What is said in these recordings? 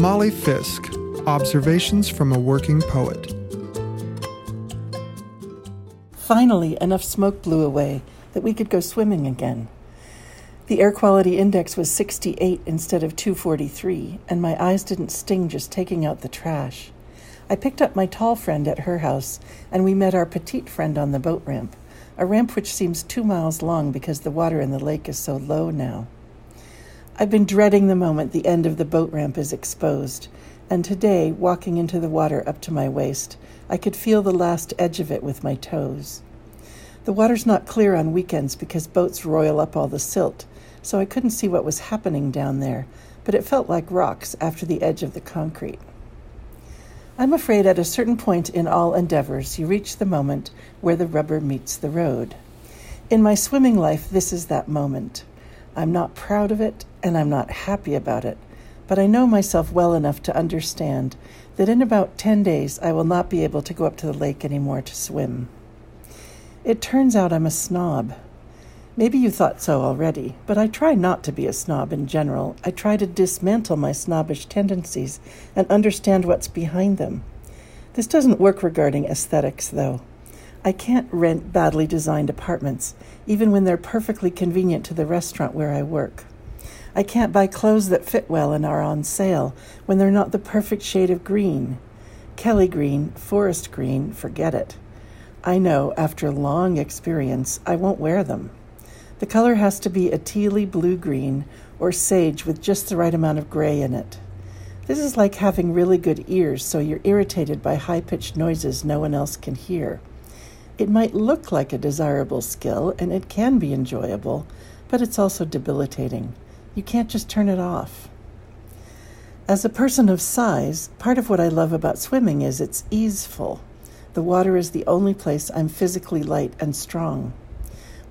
Molly Fisk Observations from a Working Poet. Finally, enough smoke blew away that we could go swimming again. The air quality index was 68 instead of 243, and my eyes didn't sting just taking out the trash. I picked up my tall friend at her house, and we met our petite friend on the boat ramp, a ramp which seems two miles long because the water in the lake is so low now. I've been dreading the moment the end of the boat ramp is exposed, and today, walking into the water up to my waist, I could feel the last edge of it with my toes. The water's not clear on weekends because boats roil up all the silt, so I couldn't see what was happening down there, but it felt like rocks after the edge of the concrete. I'm afraid at a certain point in all endeavors, you reach the moment where the rubber meets the road. In my swimming life, this is that moment. I'm not proud of it, and I'm not happy about it, but I know myself well enough to understand that in about 10 days I will not be able to go up to the lake anymore to swim. It turns out I'm a snob. Maybe you thought so already, but I try not to be a snob in general. I try to dismantle my snobbish tendencies and understand what's behind them. This doesn't work regarding aesthetics, though. I can't rent badly designed apartments, even when they're perfectly convenient to the restaurant where I work. I can't buy clothes that fit well and are on sale when they're not the perfect shade of green. Kelly green, forest green, forget it. I know after long experience I won't wear them. The color has to be a tealy blue green or sage with just the right amount of gray in it. This is like having really good ears so you're irritated by high pitched noises no one else can hear. It might look like a desirable skill and it can be enjoyable, but it's also debilitating. You can't just turn it off. As a person of size, part of what I love about swimming is it's easeful. The water is the only place I'm physically light and strong.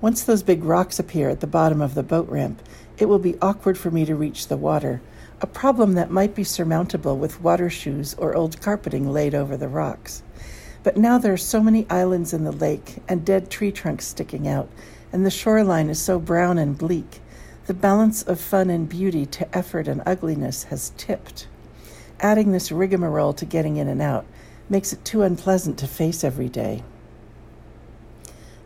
Once those big rocks appear at the bottom of the boat ramp, it will be awkward for me to reach the water, a problem that might be surmountable with water shoes or old carpeting laid over the rocks. But now there are so many islands in the lake and dead tree trunks sticking out, and the shoreline is so brown and bleak. The balance of fun and beauty to effort and ugliness has tipped. Adding this rigmarole to getting in and out makes it too unpleasant to face every day.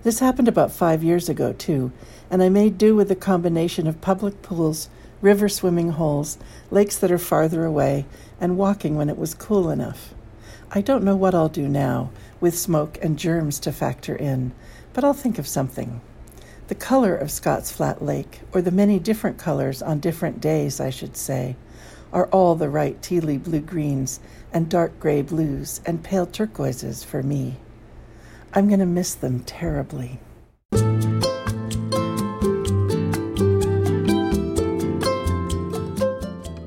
This happened about five years ago, too, and I made do with a combination of public pools, river swimming holes, lakes that are farther away, and walking when it was cool enough. I don't know what I'll do now, with smoke and germs to factor in, but I'll think of something. The color of Scott's Flat Lake, or the many different colors on different days, I should say, are all the right tealy blue greens and dark gray blues and pale turquoises for me. I'm going to miss them terribly.